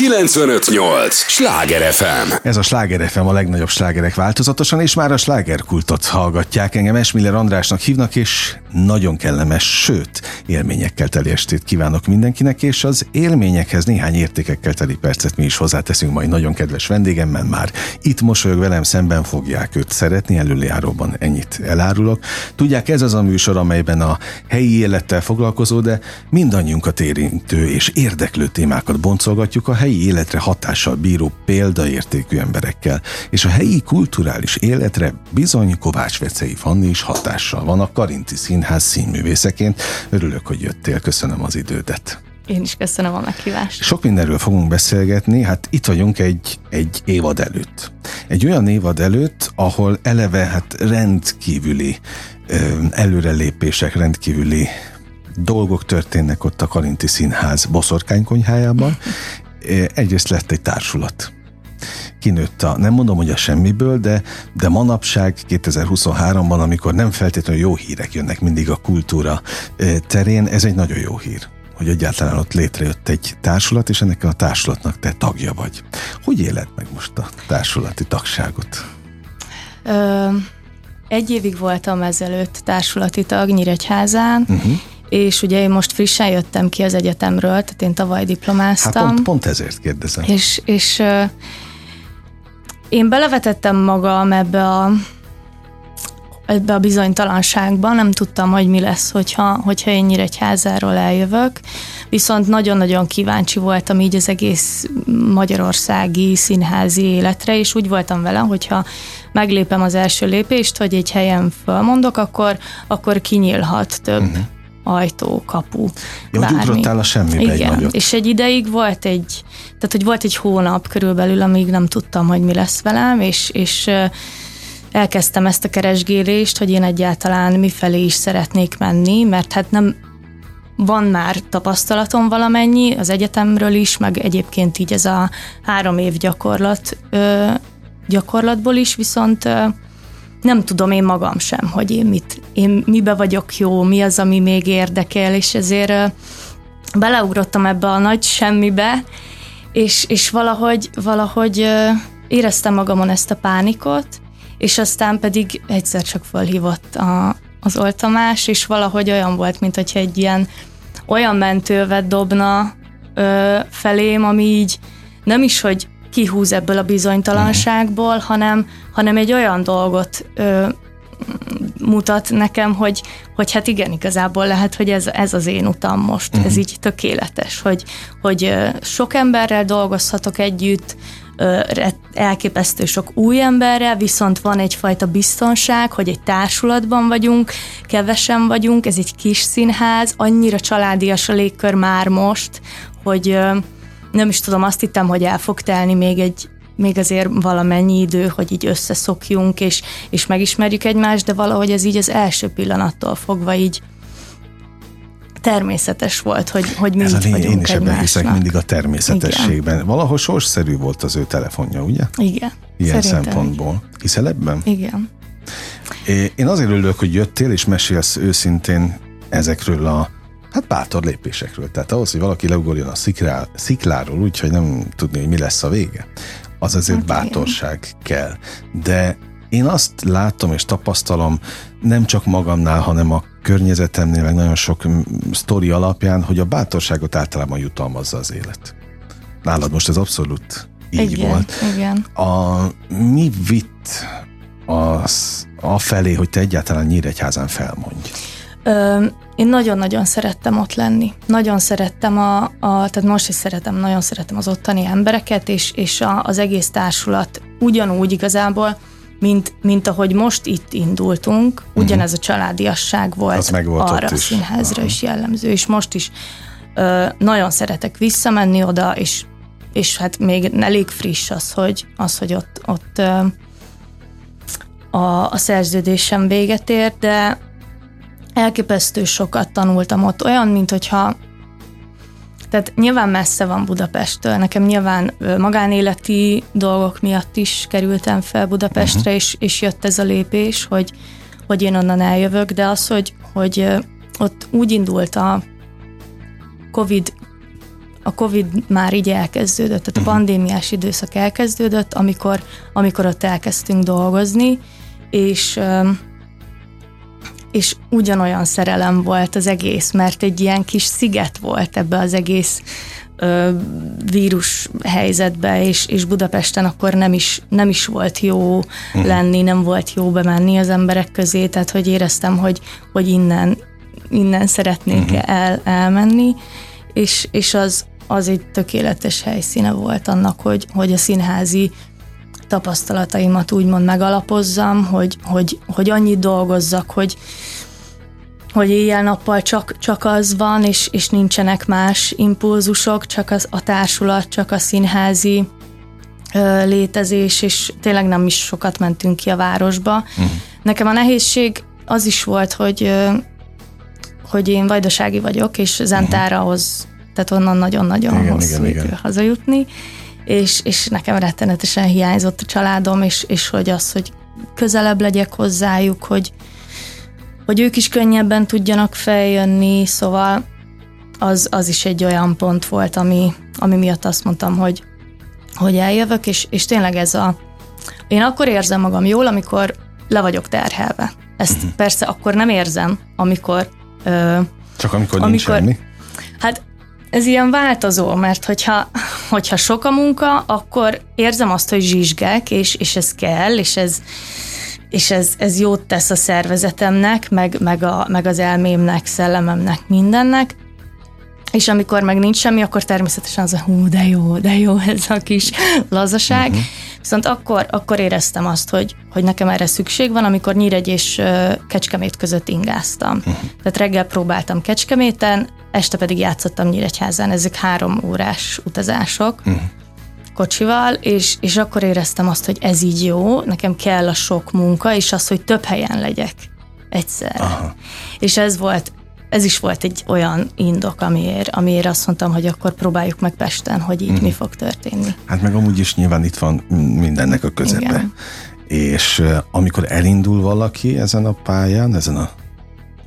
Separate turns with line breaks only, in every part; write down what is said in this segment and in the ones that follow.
958! Sláger FM!
Ez a Sláger FM a legnagyobb slágerek változatosan, és már a slágerkultot hallgatják. Engem Esmiller Andrásnak hívnak, és nagyon kellemes, sőt, élményekkel teli estét kívánok mindenkinek, és az élményekhez néhány értékekkel teli percet mi is hozzáteszünk majd nagyon kedves vendégemmel már. Itt mosolyog velem, szemben fogják őt szeretni, előjáróban ennyit elárulok. Tudják, ez az a műsor, amelyben a helyi élettel foglalkozó, de mindannyiunkat érintő és érdeklő témákat boncolgatjuk a helyi életre hatással bíró példaértékű emberekkel, és a helyi kulturális életre bizony Kovács Vecei Fanni is hatással van a Karinti Színház színművészeként. Örülök, hogy jöttél, köszönöm az idődet.
Én is köszönöm a meghívást.
Sok mindenről fogunk beszélgetni, hát itt vagyunk egy, egy évad előtt. Egy olyan évad előtt, ahol eleve hát rendkívüli előrelépések, rendkívüli dolgok történnek ott a Karinti Színház boszorkánykonyhájában, egyrészt lett egy társulat. Kinőtt a, nem mondom, hogy a semmiből, de, de manapság 2023-ban, amikor nem feltétlenül jó hírek jönnek mindig a kultúra terén, ez egy nagyon jó hír hogy egyáltalán ott létrejött egy társulat, és ennek a társulatnak te tagja vagy. Hogy éled meg most a társulati tagságot?
Ö, egy évig voltam ezelőtt társulati tag Nyíregyházán, uh-huh és ugye én most frissen jöttem ki az egyetemről, tehát én tavaly diplomáztam.
Hát pont, pont ezért kérdezem.
És, és én belevetettem magam ebbe a ebbe a bizonytalanságba, nem tudtam, hogy mi lesz, hogyha, hogyha én Nyíregyházáról eljövök, viszont nagyon-nagyon kíváncsi voltam így az egész magyarországi színházi életre, és úgy voltam vele, hogyha meglépem az első lépést, hogy egy helyen fölmondok, akkor, akkor kinyílhat több uh-huh ajtó, kapu,
ja, bármi. ugrottál a semmibe Igen. egy nagyot.
És egy ideig volt egy, tehát hogy volt egy hónap körülbelül, amíg nem tudtam, hogy mi lesz velem, és, és elkezdtem ezt a keresgélést, hogy én egyáltalán mifelé is szeretnék menni, mert hát nem van már tapasztalatom valamennyi az egyetemről is, meg egyébként így ez a három év gyakorlat gyakorlatból is, viszont nem tudom én magam sem, hogy én, mit, én mibe vagyok jó, mi az, ami még érdekel, és ezért beleugrottam ebbe a nagy semmibe, és, és valahogy, valahogy éreztem magamon ezt a pánikot, és aztán pedig egyszer csak felhívott a, az oltamás, és valahogy olyan volt, mint hogyha egy ilyen olyan mentővet dobna ö, felém, ami így nem is, hogy kihúz ebből a bizonytalanságból, uh-huh. hanem, hanem egy olyan dolgot ö, mutat nekem, hogy, hogy hát igen, igazából lehet, hogy ez, ez az én utam most, uh-huh. ez így tökéletes, hogy, hogy sok emberrel dolgozhatok együtt, elképesztő sok új emberrel, viszont van egyfajta biztonság, hogy egy társulatban vagyunk, kevesen vagyunk, ez egy kis színház, annyira családias a légkör már most, hogy nem is tudom, azt hittem, hogy el fog telni még egy még azért valamennyi idő, hogy így összeszokjunk, és, és megismerjük egymást, de valahogy ez így az első pillanattól fogva így természetes volt, hogy, hogy mi Ez a vagyunk
Én is ebben hiszek mindig a természetességben. Igen. Valahol sorsszerű volt az ő telefonja, ugye?
Igen.
Ilyen szempontból. Hiszel ebben?
Igen.
Én azért örülök, hogy jöttél, és mesélsz őszintén ezekről a Hát bátor lépésekről. Tehát ahhoz, hogy valaki leugorjon a szikrá, szikláról úgy, hogy nem tudni, hogy mi lesz a vége, az azért okay. bátorság kell. De én azt látom és tapasztalom nem csak magamnál, hanem a környezetemnél, meg nagyon sok sztori alapján, hogy a bátorságot általában jutalmazza az élet. Nálad most ez abszolút így
igen,
volt.
Igen.
A, mi vitt az, a felé, hogy te egyáltalán Nyíregyházán felmondj?
Ö, én nagyon-nagyon szerettem ott lenni. Nagyon szerettem a, a, tehát most is szeretem, nagyon szeretem az ottani embereket, és, és a, az egész társulat ugyanúgy igazából, mint, mint ahogy most itt indultunk, mhm. ugyanez a családiasság volt, volt arra a színházra is jellemző, és most is ö, nagyon szeretek visszamenni oda, és, és hát még elég friss az, hogy, az, hogy ott, ott ö, a, a szerződésem véget ér, de elképesztő sokat tanultam ott, olyan, mint hogyha tehát nyilván messze van Budapesttől, nekem nyilván magánéleti dolgok miatt is kerültem fel Budapestre, uh-huh. és, és jött ez a lépés, hogy, hogy én onnan eljövök, de az, hogy, hogy ott úgy indult a Covid a Covid már így elkezdődött, tehát a pandémiás időszak elkezdődött, amikor, amikor ott elkezdtünk dolgozni, és és ugyanolyan szerelem volt az egész, mert egy ilyen kis sziget volt ebbe az egész ö, vírus helyzetbe, és, és Budapesten akkor nem is, nem is volt jó uh-huh. lenni, nem volt jó bemenni az emberek közé, tehát hogy éreztem, hogy, hogy innen, innen szeretnénk uh-huh. el, elmenni, és, és az, az egy tökéletes helyszíne volt annak, hogy, hogy a színházi tapasztalataimat úgymond megalapozzam, hogy, hogy, hogy annyit dolgozzak, hogy, hogy éjjel-nappal csak, csak az van, és, és nincsenek más impulzusok, csak az, a társulat, csak a színházi ö, létezés, és tényleg nem is sokat mentünk ki a városba. Uh-huh. Nekem a nehézség az is volt, hogy ö, hogy én vajdasági vagyok, és Zentárahoz, uh-huh. tehát onnan nagyon-nagyon igen, hosszú igen, igen. hazajutni, és, és nekem rettenetesen hiányzott a családom, és, és hogy az, hogy közelebb legyek hozzájuk, hogy, hogy ők is könnyebben tudjanak feljönni, szóval az, az is egy olyan pont volt, ami, ami miatt azt mondtam, hogy, hogy eljövök, és, és tényleg ez a... Én akkor érzem magam jól, amikor le vagyok terhelve. Ezt uh-huh. persze akkor nem érzem, amikor... Ö,
Csak amikor, amikor nincs semmi?
Hát ez ilyen változó, mert hogyha, hogyha sok a munka, akkor érzem azt, hogy zsizsgek, és, és ez kell, és ez, és ez, ez jót tesz a szervezetemnek, meg, meg, a, meg az elmémnek, szellememnek, mindennek. És amikor meg nincs semmi, akkor természetesen az a hú, de jó, de jó ez a kis lazaság. Uh-huh. Viszont akkor, akkor éreztem azt, hogy, hogy nekem erre szükség van, amikor Nyíregy és Kecskemét között ingáztam. Uh-huh. Tehát reggel próbáltam Kecskeméten, este pedig játszottam Nyíregyházán. Ezek három órás utazások. Uh-huh kocsival, és, és akkor éreztem azt, hogy ez így jó, nekem kell a sok munka, és az, hogy több helyen legyek egyszer. Aha. És ez volt, ez is volt egy olyan indok, amiért, amiért azt mondtam, hogy akkor próbáljuk meg Pesten, hogy így mm. mi fog történni.
Hát meg amúgy is nyilván itt van mindennek a közepe. Igen. És amikor elindul valaki ezen a pályán, ezen a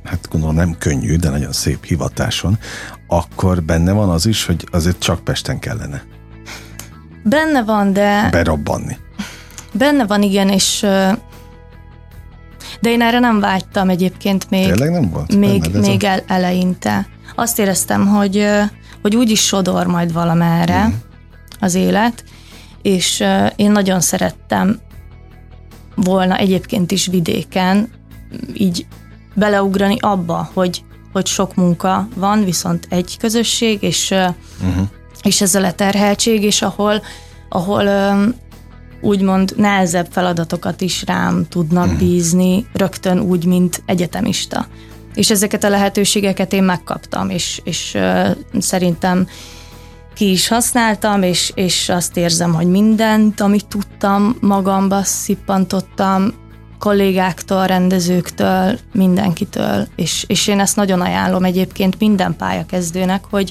hát gondolom nem könnyű, de nagyon szép hivatáson, akkor benne van az is, hogy azért csak Pesten kellene.
Benne van, de...
Berabbanni.
Benne van, igen, és de én erre nem vágytam egyébként még.
Tényleg nem volt?
Még, még el, eleinte. Azt éreztem, hogy, hogy úgy is sodor majd valamerre mm. az élet, és én nagyon szerettem volna egyébként is vidéken így beleugrani abba, hogy, hogy sok munka van, viszont egy közösség, és, uh-huh. és ez a leterheltség, és ahol, ahol úgymond nehezebb feladatokat is rám tudnak uh-huh. bízni, rögtön úgy, mint egyetemista. És ezeket a lehetőségeket én megkaptam, és, és uh, szerintem ki is használtam, és, és azt érzem, hogy mindent, amit tudtam, magamba szippantottam, kollégáktól, rendezőktől, mindenkitől, és, és én ezt nagyon ajánlom egyébként minden pályakezdőnek, hogy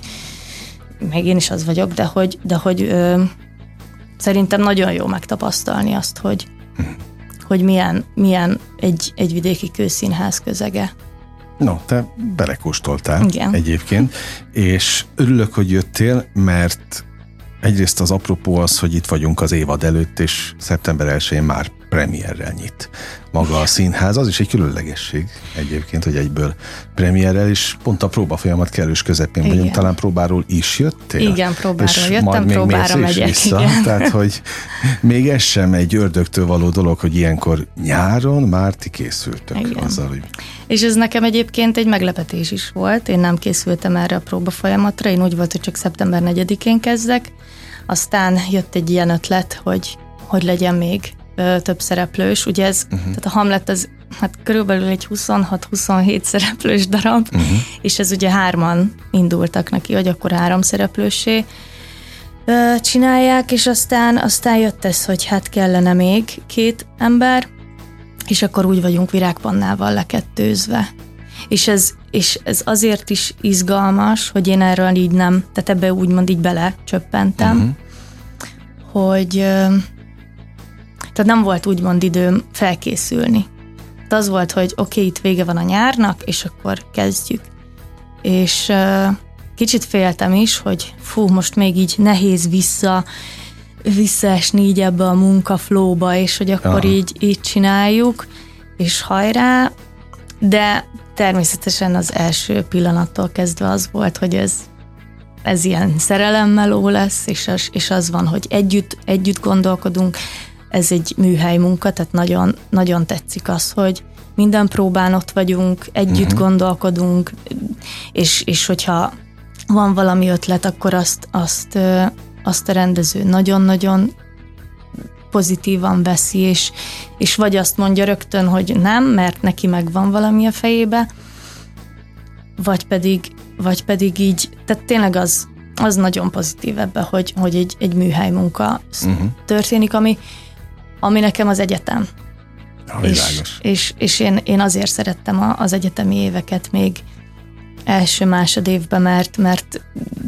meg én is az vagyok, de hogy, de hogy ö, szerintem nagyon jó megtapasztalni azt, hogy, hogy milyen, milyen egy, egy vidéki kőszínház közege.
No, te belekóstoltál Igen. egyébként, és örülök, hogy jöttél, mert egyrészt az apropó az, hogy itt vagyunk az évad előtt, és szeptember 1-én már premierrel nyit maga a színház. Az is egy különlegesség egyébként, hogy egyből premierrel, és pont a próba folyamat kellős közepén igen. vagyunk. Talán próbáról is jöttél?
Igen, próbáról és jöttem, majd még próbára megyek. Vissza. Igen.
Tehát, hogy még ez sem egy ördögtől való dolog, hogy ilyenkor nyáron már ti készültök igen. azzal, hogy...
És ez nekem egyébként egy meglepetés is volt. Én nem készültem erre a próba folyamatra. Én úgy volt, hogy csak szeptember 4-én kezdek. Aztán jött egy ilyen ötlet, hogy hogy legyen még ö, több szereplős. Ugye ez, uh-huh. tehát a Hamlet az hát körülbelül egy 26-27 szereplős darab, uh-huh. és ez ugye hárman indultak neki, hogy akkor három szereplősé ö, csinálják, és aztán, aztán jött ez, hogy hát kellene még két ember, és akkor úgy vagyunk virágpannával lekettőzve. És ez, és ez azért is izgalmas, hogy én erről így nem, tehát ebbe úgymond így bele csöppentem, uh-huh. hogy tehát nem volt úgymond időm felkészülni. Tehát az volt, hogy oké, okay, itt vége van a nyárnak, és akkor kezdjük. És, kicsit féltem is, hogy fú, most még így nehéz vissza visszaesni így ebbe a munkaflóba, és hogy akkor Aha. így, így csináljuk, és hajrá, de természetesen az első pillanattól kezdve az volt, hogy ez, ez ilyen szerelemmeló lesz, és az, és az van, hogy együtt, együtt gondolkodunk, ez egy műhely munka, tehát nagyon, nagyon tetszik az, hogy minden próbán ott vagyunk, együtt uh-huh. gondolkodunk, és, és hogyha van valami ötlet, akkor azt, azt, azt a rendező nagyon-nagyon pozitívan veszi, és, és vagy azt mondja rögtön, hogy nem, mert neki megvan valami a fejébe, vagy pedig, vagy pedig így, tehát tényleg az, az nagyon pozitív ebbe, hogy, hogy egy, egy műhely munka uh-huh. történik, ami, ami nekem az egyetem.
Ha, és,
és, és én, én azért szerettem az egyetemi éveket még első másodévben, mert, mert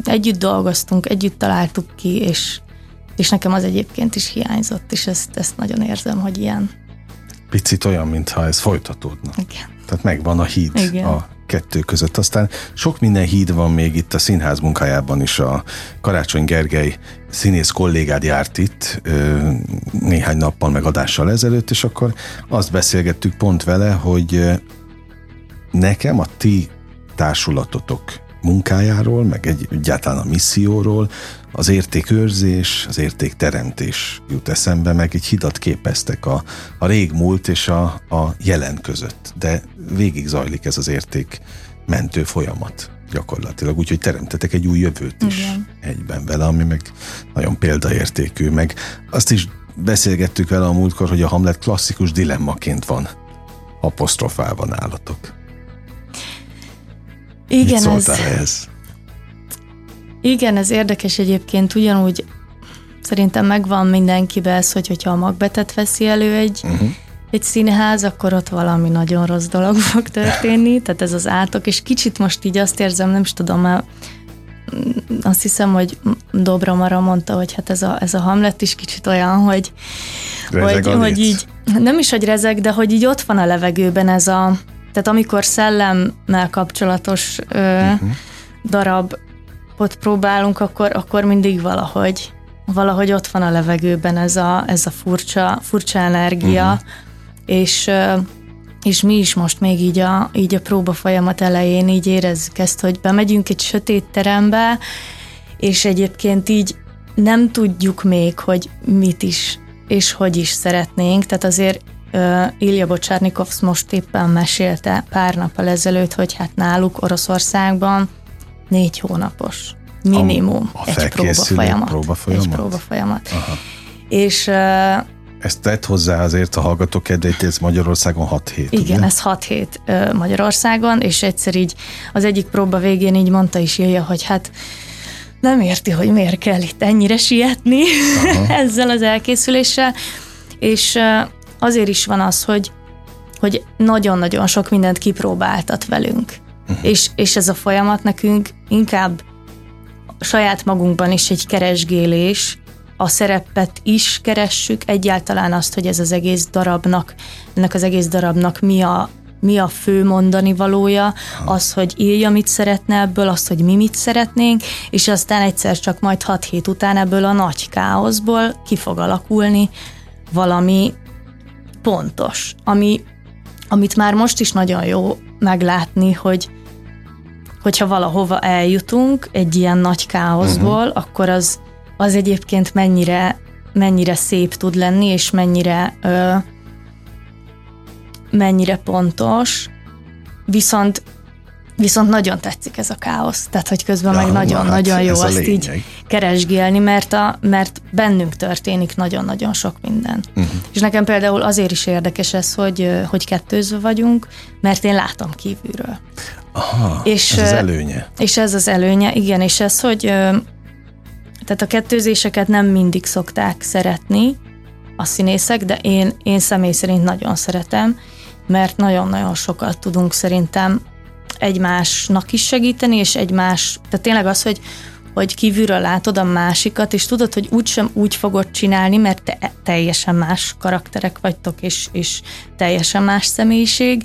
együtt dolgoztunk, együtt találtuk ki, és, és nekem az egyébként is hiányzott, és ezt, ezt nagyon érzem, hogy ilyen.
Picit olyan, mintha ez folytatódna.
Igen.
Tehát megvan a híd Igen. a kettő között. Aztán sok minden híd van még itt a színház munkájában is. A Karácsony Gergely színész kollégád járt itt néhány nappal megadással ezelőtt, és akkor azt beszélgettük pont vele, hogy nekem a ti társulatotok munkájáról, meg egy, egyáltalán a misszióról, az értékőrzés, az értékteremtés jut eszembe, meg egy hidat képeztek a, a régmúlt és a, a jelen között. De végig zajlik ez az érték mentő folyamat gyakorlatilag, úgyhogy teremtetek egy új jövőt is Igen. egyben vele, ami meg nagyon példaértékű, meg azt is beszélgettük vele a múltkor, hogy a Hamlet klasszikus dilemmaként van apostrofálva nálatok.
Igen,
Mit ez, ehhez?
Igen, ez érdekes egyébként, ugyanúgy szerintem megvan mindenkibe ez, hogy hogyha a magbetet veszi elő egy, uh-huh. egy színház, akkor ott valami nagyon rossz dolog fog történni, tehát ez az átok, és kicsit most így azt érzem, nem is tudom, mert azt hiszem, hogy Dobra Mara mondta, hogy hát ez a, ez a Hamlet is kicsit olyan, hogy, hogy, hogy így, nem is, hogy rezeg, de hogy így ott van a levegőben ez a, tehát amikor szellemmel kapcsolatos ö, uh-huh. darabot próbálunk, akkor, akkor mindig valahogy valahogy ott van a levegőben ez a, ez a furcsa, furcsa energia, uh-huh. és és mi is most még így a, így a próba folyamat elején így érezzük ezt, hogy bemegyünk egy sötét terembe, és egyébként így nem tudjuk még, hogy mit is és hogy is szeretnénk, tehát azért Ilja Bocsárnikovsz most éppen mesélte pár nappal ezelőtt, hogy hát náluk Oroszországban négy hónapos minimum
a, a
egy próba folyamat.
Próba folyamat.
Egy próba folyamat. Aha. És
ezt tett hozzá azért a hallgatók kedvét, ez Magyarországon 6 hét.
Igen,
ugye?
ez 6 hét Magyarországon, és egyszer így az egyik próba végén így mondta is Ilja, hogy hát nem érti, hogy miért kell itt ennyire sietni ezzel az elkészüléssel, és azért is van az, hogy, hogy nagyon-nagyon sok mindent kipróbáltat velünk. Uh-huh. És, és ez a folyamat nekünk inkább saját magunkban is egy keresgélés, a szerepet is keressük, egyáltalán azt, hogy ez az egész darabnak, ennek az egész darabnak mi a, mi a fő mondani valója, az, hogy írja, mit szeretne ebből, azt, hogy mi mit szeretnénk, és aztán egyszer csak majd 6 hét után ebből a nagy káoszból ki fog alakulni valami pontos, ami, amit már most is nagyon jó meglátni, hogy hogyha valahova eljutunk egy ilyen nagy káoszból, uh-huh. akkor az, az egyébként mennyire, mennyire szép tud lenni, és mennyire ö, mennyire pontos, viszont Viszont nagyon tetszik ez a káosz, tehát hogy közben ja, meg nagyon-nagyon hát jó azt lényeg. így keresgélni, mert, a, mert bennünk történik nagyon-nagyon sok minden. Uh-huh. És nekem például azért is érdekes ez, hogy, hogy kettőzve vagyunk, mert én látom kívülről.
Aha, és, ez az előnye.
És ez az előnye, igen, és ez, hogy tehát a kettőzéseket nem mindig szokták szeretni a színészek, de én, én személy szerint nagyon szeretem, mert nagyon-nagyon sokat tudunk szerintem egymásnak is segíteni, és egymás, tehát tényleg az, hogy, hogy kívülről látod a másikat, és tudod, hogy úgysem úgy fogod csinálni, mert te teljesen más karakterek vagytok, és, és teljesen más személyiség,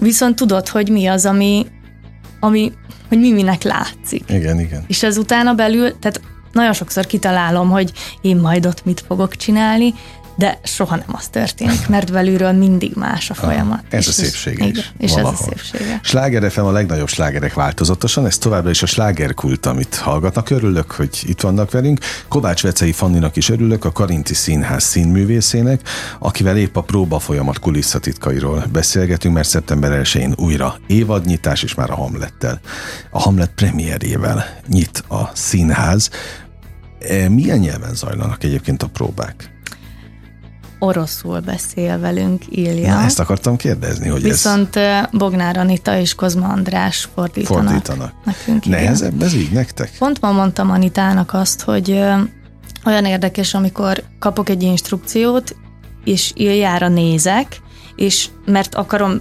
viszont tudod, hogy mi az, ami, ami, hogy mi minek látszik.
Igen, igen.
És ez utána belül, tehát nagyon sokszor kitalálom, hogy én majd ott mit fogok csinálni, de soha nem az történik, mert belülről mindig más a folyamat.
Ah, ez és a szépsége
is. És valahol. ez a szépsége.
Sláger FM a legnagyobb slágerek változatosan, ez továbbra is a slágerkult, amit hallgatnak. Örülök, hogy itt vannak velünk. Kovács Vecei Fanninak is örülök, a Karinti Színház színművészének, akivel épp a próba folyamat kulisszatitkairól beszélgetünk, mert szeptember 1-én újra évadnyitás, és már a Hamlettel. A Hamlet premierjével nyit a színház. E, milyen nyelven zajlanak egyébként a próbák?
Oroszul beszél velünk Ilja.
Na, ezt akartam kérdezni, hogy
Viszont ez... Bognár Anita és Kozma András fordítanak, fordítanak. nekünk.
Nehezebb ez így nektek?
Pont ma mondtam Anitának azt, hogy olyan érdekes, amikor kapok egy instrukciót, és Iljára nézek, és mert akarom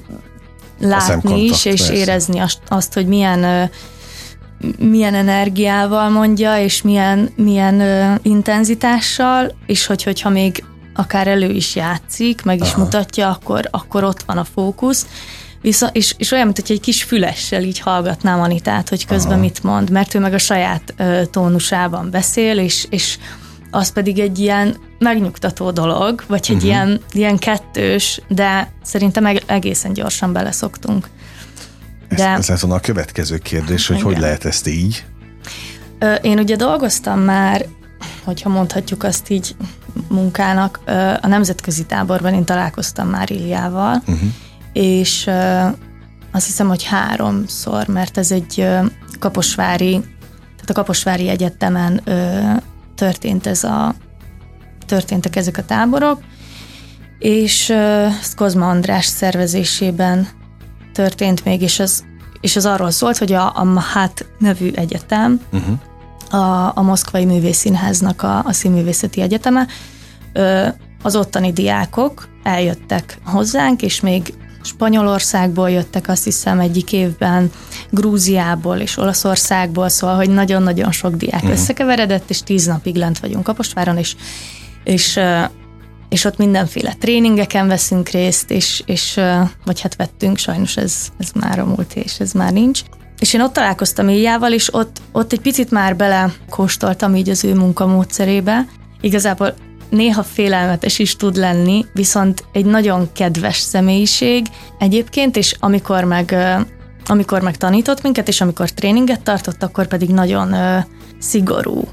látni is, és persze. érezni azt, hogy milyen milyen energiával mondja, és milyen, milyen intenzitással, és hogy, hogyha még akár elő is játszik, meg is Aha. mutatja, akkor, akkor ott van a fókusz. Viszont, és, és olyan, mint hogy egy kis fülessel így hallgatnám Anitát, hogy közben Aha. mit mond, mert ő meg a saját ö, tónusában beszél, és, és az pedig egy ilyen megnyugtató dolog, vagy egy uh-huh. ilyen, ilyen kettős, de szerintem egészen gyorsan beleszoktunk.
De... Ez, ez a következő kérdés, hogy Igen. hogy lehet ezt így?
Én ugye dolgoztam már, hogyha mondhatjuk azt így munkának, a nemzetközi táborban én találkoztam már Iliával, uh-huh. és azt hiszem, hogy háromszor, mert ez egy kaposvári, tehát a Kaposvári Egyetemen történt ez a, történtek ezek a táborok, és ez Kozma András szervezésében történt még, és az, és az arról szólt, hogy a, a Mahat nevű egyetem, uh-huh a, a Moszkvai Művészínháznak a, a Színművészeti Egyeteme. Ö, az ottani diákok eljöttek hozzánk, és még Spanyolországból jöttek, azt hiszem egyik évben, Grúziából és Olaszországból, szóval, hogy nagyon-nagyon sok diák uh-huh. összekeveredett, és tíz napig lent vagyunk Kaposváron, és, és, és ott mindenféle tréningeken veszünk részt, és, és vagy hát vettünk, sajnos ez, ez már a múlt, és ez már nincs. És én ott találkoztam Iljával, és ott, ott egy picit már bele kóstoltam így az ő munkamódszerébe. Igazából néha félelmetes is tud lenni, viszont egy nagyon kedves személyiség egyébként, és amikor meg, amikor meg tanított minket, és amikor tréninget tartott, akkor pedig nagyon szigorú.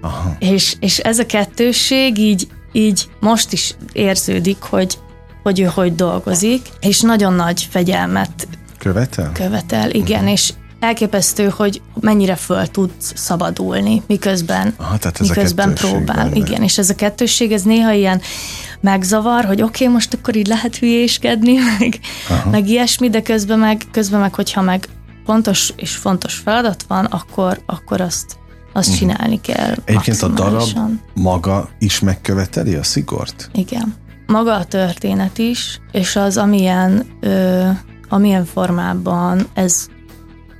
Aha. És, és ez a kettősség így, így most is érződik, hogy, hogy ő hogy dolgozik, és nagyon nagy fegyelmet
Követel?
Követel, igen, uh-huh. és elképesztő, hogy mennyire föl tudsz szabadulni, miközben, Aha, tehát ez miközben próbál. Benne. Igen, és ez a kettősség, ez néha ilyen megzavar, hogy oké, okay, most akkor így lehet hülyéskedni, meg, meg ilyesmi, de közben meg, közben meg, hogyha meg pontos és fontos feladat van, akkor, akkor azt, azt uh-huh. csinálni kell.
Egyébként a darab maga is megköveteli a szigort?
Igen. Maga a történet is, és az, amilyen, ö, amilyen formában ez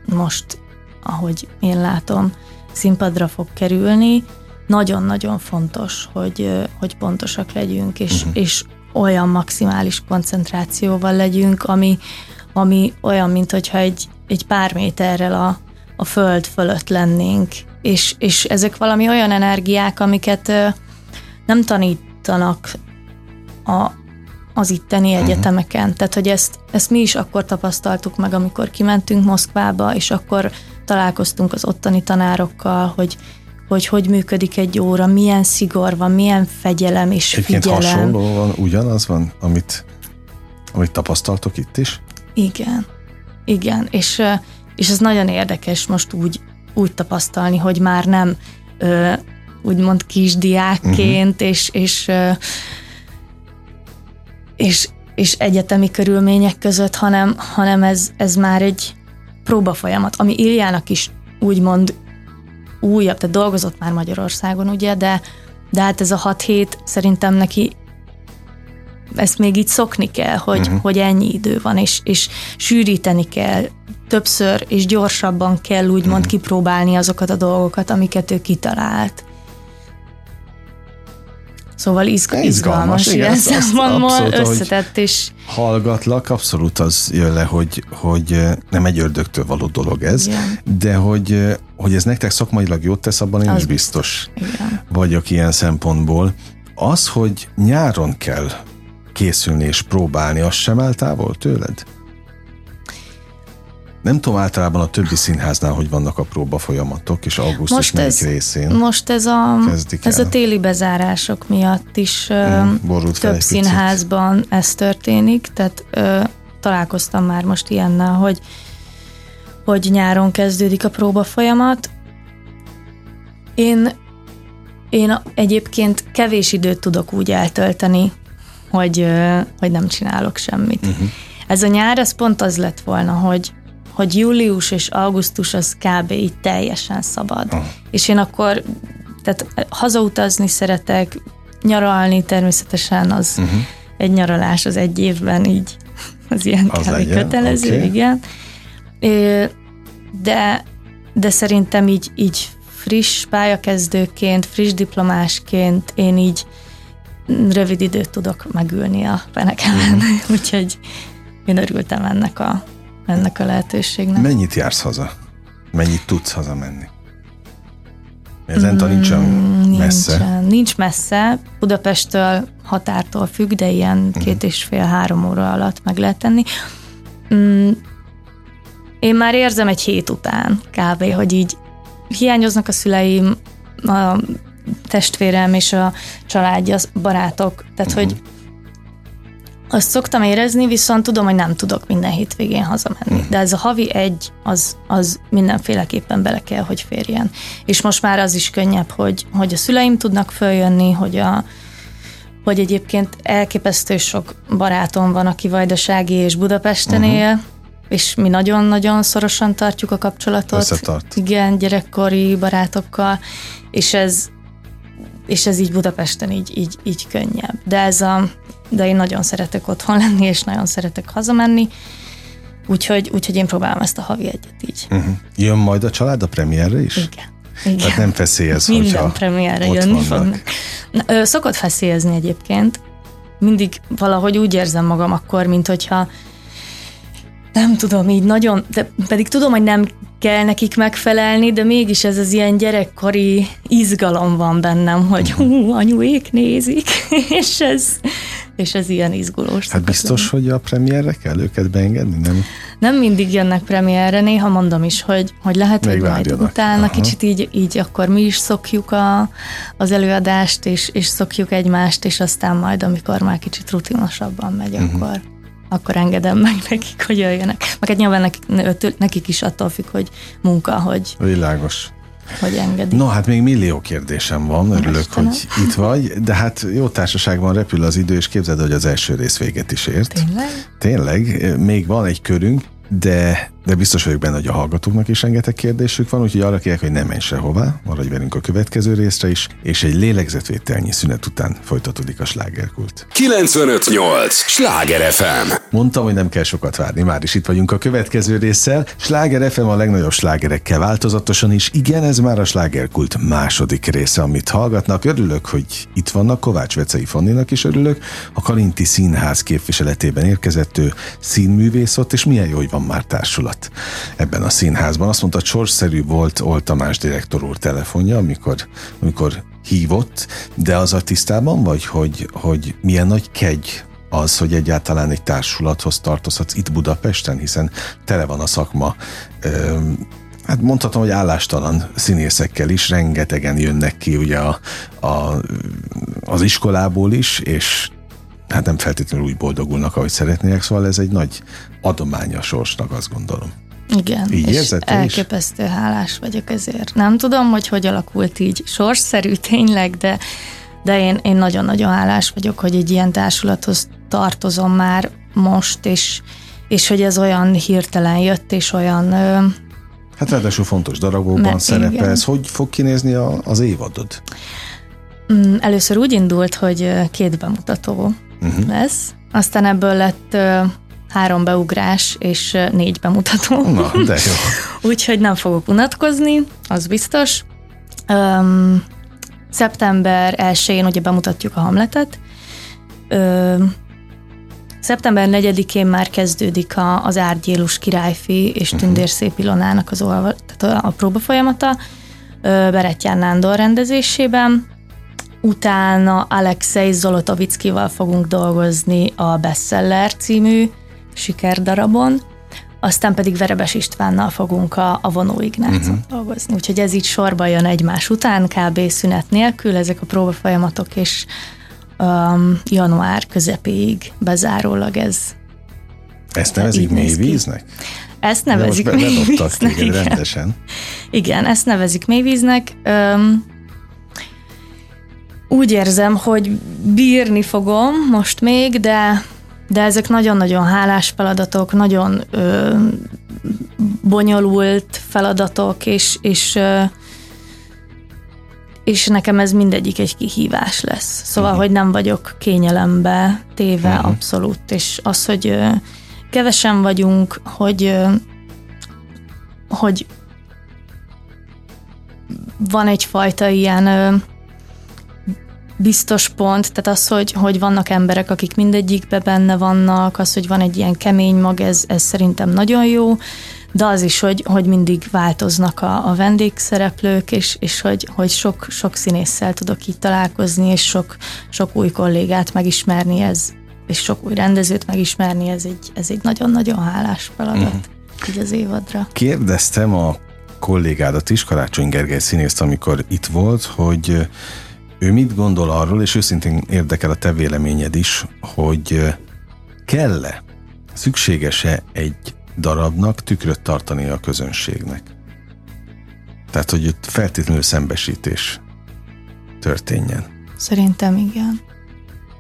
most, ahogy én látom, színpadra fog kerülni, nagyon-nagyon fontos, hogy, hogy pontosak legyünk, és, uh-huh. és olyan maximális koncentrációval legyünk, ami, ami olyan, mint hogyha egy, egy pár méterrel a, a föld fölött lennénk. És, és ezek valami olyan energiák, amiket nem tanítanak a, az itteni uh-huh. egyetemeken. Tehát, hogy ezt, ezt mi is akkor tapasztaltuk meg, amikor kimentünk Moszkvába, és akkor találkoztunk az ottani tanárokkal, hogy hogy hogy működik egy óra, milyen szigor van, milyen fegyelem és Egyébként figyelem.
hasonló van, ugyanaz van, amit, amit tapasztaltok itt is?
Igen, igen, és, és ez nagyon érdekes most úgy, úgy tapasztalni, hogy már nem úgymond kisdiákként, uh-huh. és, és és, és egyetemi körülmények között, hanem, hanem ez, ez már egy próbafolyamat, ami Iljának is úgymond újabb, tehát dolgozott már Magyarországon, ugye, de, de hát ez a hat hét szerintem neki ezt még így szokni kell, hogy, uh-huh. hogy ennyi idő van, és, és sűríteni kell, többször és gyorsabban kell úgymond uh-huh. kipróbálni azokat a dolgokat, amiket ő kitalált. Szóval izg- izgalmas, izgalmas ilyen szempontból összetett és...
Hallgatlak, abszolút az jön le, hogy, hogy nem egy ördögtől való dolog ez, Igen. de hogy, hogy ez nektek szakmailag jót tesz, abban én az is biztos Igen. vagyok ilyen szempontból. Az, hogy nyáron kell készülni és próbálni, az sem áll távol tőled? Nem tudom általában a többi színháznál, hogy vannak a próba folyamatok, és augusztus most melyik ez, részén
Most ez a, ez a téli bezárások miatt is mm, több színházban ez történik, tehát ö, találkoztam már most ilyennel, hogy, hogy nyáron kezdődik a próba folyamat. Én, én egyébként kevés időt tudok úgy eltölteni, hogy, hogy nem csinálok semmit. Uh-huh. Ez a nyár, ez pont az lett volna, hogy, hogy július és augusztus az kb. így teljesen szabad. Uh-huh. És én akkor, tehát hazautazni szeretek, nyaralni természetesen az uh-huh. egy nyaralás az egy évben így, az ilyen az kb. Legyen. kötelező, okay. igen. De, de szerintem így, így friss pályakezdőként, friss diplomásként én így rövid időt tudok megülni a penekelen, uh-huh. úgyhogy én örültem ennek a, ennek a lehetőségnek.
Mennyit jársz haza? Mennyit tudsz hazamenni? Ez mm, nincs messze.
Nincsen. Nincs messze. Budapesttől határtól függ, de ilyen uh-huh. két és fél-három óra alatt meg lehet tenni. Mm, én már érzem egy hét után kb., hogy így hiányoznak a szüleim, a testvérem és a családja, barátok, tehát uh-huh. hogy azt szoktam érezni, viszont tudom, hogy nem tudok minden hétvégén hazamenni. Uh-huh. De ez a havi egy, az, az mindenféleképpen bele kell, hogy férjen. És most már az is könnyebb, hogy, hogy a szüleim tudnak följönni, hogy a hogy egyébként elképesztő sok barátom van, aki Vajdasági és Budapesten uh-huh. él, és mi nagyon-nagyon szorosan tartjuk a kapcsolatot.
Összetart.
Igen, gyerekkori barátokkal, és ez, és ez így Budapesten így, így, így könnyebb. De ez a, de én nagyon szeretek otthon lenni, és nagyon szeretek hazamenni, úgyhogy, úgyhogy én próbálom ezt a havi egyet így. Uh-huh.
Jön majd a család a premierre is?
Igen.
Igen. Tehát nem feszélyez,
Minden premierre jönni vannak. fognak. Na, ö, szokott feszélyezni egyébként. Mindig valahogy úgy érzem magam akkor, mint hogyha nem tudom, így nagyon, de pedig tudom, hogy nem kell nekik megfelelni, de mégis ez az ilyen gyerekkori izgalom van bennem, hogy mhm. hú, anyuék nézik, és ez, és ez ilyen izgulós.
Hát biztos, lenni. hogy a premierre kell őket beengedni, nem?
Nem mindig jönnek premierre, néha mondom is, hogy, hogy lehet, Még hogy majd utána Aha. kicsit így, így akkor mi is szokjuk a, az előadást, és, és szokjuk egymást, és aztán majd, amikor már kicsit rutinosabban megy, uh-huh. akkor akkor engedem meg nekik, hogy jöjjenek. Meg hát nyilván nekik, nekik is attól függ, hogy munka, hogy...
Világos.
Hogy engedik.
No, hát még millió kérdésem van, örülök, Istenem. hogy itt vagy, de hát jó társaságban repül az idő, és képzeld, hogy az első rész véget is ért.
Tényleg?
Tényleg, még van egy körünk, de, de biztos vagyok benne, hogy a hallgatóknak is rengeteg kérdésük van, úgyhogy arra kérek, hogy nem menj sehová, maradj velünk a következő részre is, és egy lélegzetvételnyi szünet után folytatódik a slágerkult.
958! Sláger FM!
Mondtam, hogy nem kell sokat várni, már is itt vagyunk a következő résszel. Sláger FM a legnagyobb slágerekkel változatosan is. Igen, ez már a slágerkult második része, amit hallgatnak. Örülök, hogy itt vannak, Kovács Vecei Fanninak is örülök. A Karinti Színház képviseletében érkezett ő színművész ott, és milyen jó, hogy van van már társulat ebben a színházban. Azt mondta, sorszerű volt Old Tamás direktor úr telefonja, amikor, amikor hívott, de az a tisztában vagy, hogy, hogy milyen nagy kegy az, hogy egyáltalán egy társulathoz tartozhatsz itt Budapesten, hiszen tele van a szakma ö, hát mondhatom, hogy állástalan színészekkel is, rengetegen jönnek ki ugye a, a, az iskolából is, és hát nem feltétlenül úgy boldogulnak, ahogy szeretnének, szóval ez egy nagy adománya a sorsnak, azt gondolom.
Igen, így és elképesztő is? hálás vagyok ezért. Nem tudom, hogy hogy alakult így sorsszerű tényleg, de, de én, én nagyon-nagyon hálás vagyok, hogy egy ilyen társulathoz tartozom már most, és, és hogy ez olyan hirtelen jött, és olyan...
Hát ráadásul fontos darabokban szerepelsz. Hogy fog kinézni a, az évadod?
Mm, először úgy indult, hogy két bemutató uh-huh. lesz. Aztán ebből lett három beugrás és négy bemutató.
Na, de jó.
Úgyhogy nem fogok unatkozni, az biztos. Um, szeptember 1-én ugye bemutatjuk a Hamletet, ö, Szeptember 4-én már kezdődik a, az Árgyélus királyfi és mhm. Tündér Szép Ilonának az olva, tehát a, a próba folyamata Beretján Nándor rendezésében. Utána Alexei Zolotovickival fogunk dolgozni a Bestseller című sikerdarabon, aztán pedig Verebes Istvánnal fogunk a, a Vonó uh-huh. dolgozni. Úgyhogy ez így sorba jön egymás után, kb. szünet nélkül, ezek a próbafolyamatok, és um, január közepéig bezárólag ez.
Ezt nevezik mélyvíznek?
Ezt nevezik
De
mélyvíznek.
Igen. rendesen.
Igen, ezt nevezik mélyvíznek. Um, úgy érzem, hogy bírni fogom most még, de, de ezek nagyon-nagyon hálás feladatok, nagyon ö, bonyolult feladatok, és, és ö, és nekem ez mindegyik egy kihívás lesz. Szóval, uh-huh. hogy nem vagyok kényelembe téve uh-huh. abszolút, és az, hogy kevesen vagyunk, hogy hogy van egyfajta ilyen biztos pont, tehát az, hogy, hogy vannak emberek, akik mindegyikbe benne vannak, az, hogy van egy ilyen kemény mag, ez, ez szerintem nagyon jó, de az is, hogy, hogy mindig változnak a, a vendégszereplők, és, és hogy, hogy sok, sok színésszel tudok így találkozni, és sok, sok új kollégát megismerni, ez, és sok új rendezőt megismerni, ez egy, ez egy nagyon-nagyon hálás feladat uh-huh. így az évadra.
Kérdeztem a kollégádat is, Karácsony Gergely színészt, amikor itt volt, hogy ő mit gondol arról, és őszintén érdekel a te véleményed is, hogy kell-e, szükséges-e egy darabnak tükröt tartani a közönségnek. Tehát, hogy itt feltétlenül szembesítés történjen.
Szerintem igen.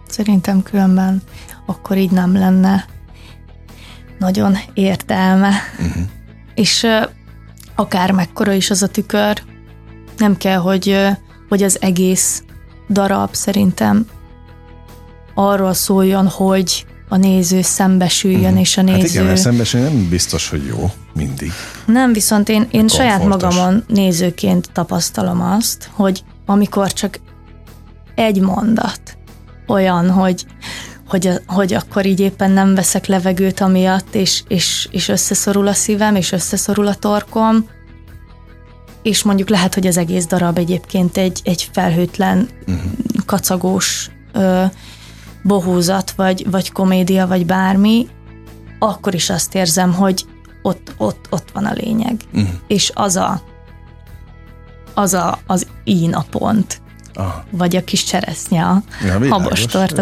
Szerintem különben akkor így nem lenne nagyon értelme. Uh-huh. És akár mekkora is az a tükör, nem kell, hogy, hogy az egész darab szerintem arról szóljon, hogy a néző szembesüljön, uh-huh. és a néző... Hát
igen, mert szembesülni nem biztos, hogy jó mindig.
Nem, viszont én, én saját magamon nézőként tapasztalom azt, hogy amikor csak egy mondat olyan, hogy, hogy, hogy akkor így éppen nem veszek levegőt amiatt, és, és, és összeszorul a szívem, és összeszorul a torkom, és mondjuk lehet, hogy az egész darab egyébként egy, egy felhőtlen, uh-huh. kacagós ö, bohózat, vagy, vagy komédia, vagy bármi, akkor is azt érzem, hogy ott, ott, ott van a lényeg. Uh-huh. És az a, az a, az a pont. Aha. vagy a kis cseresznye a ja,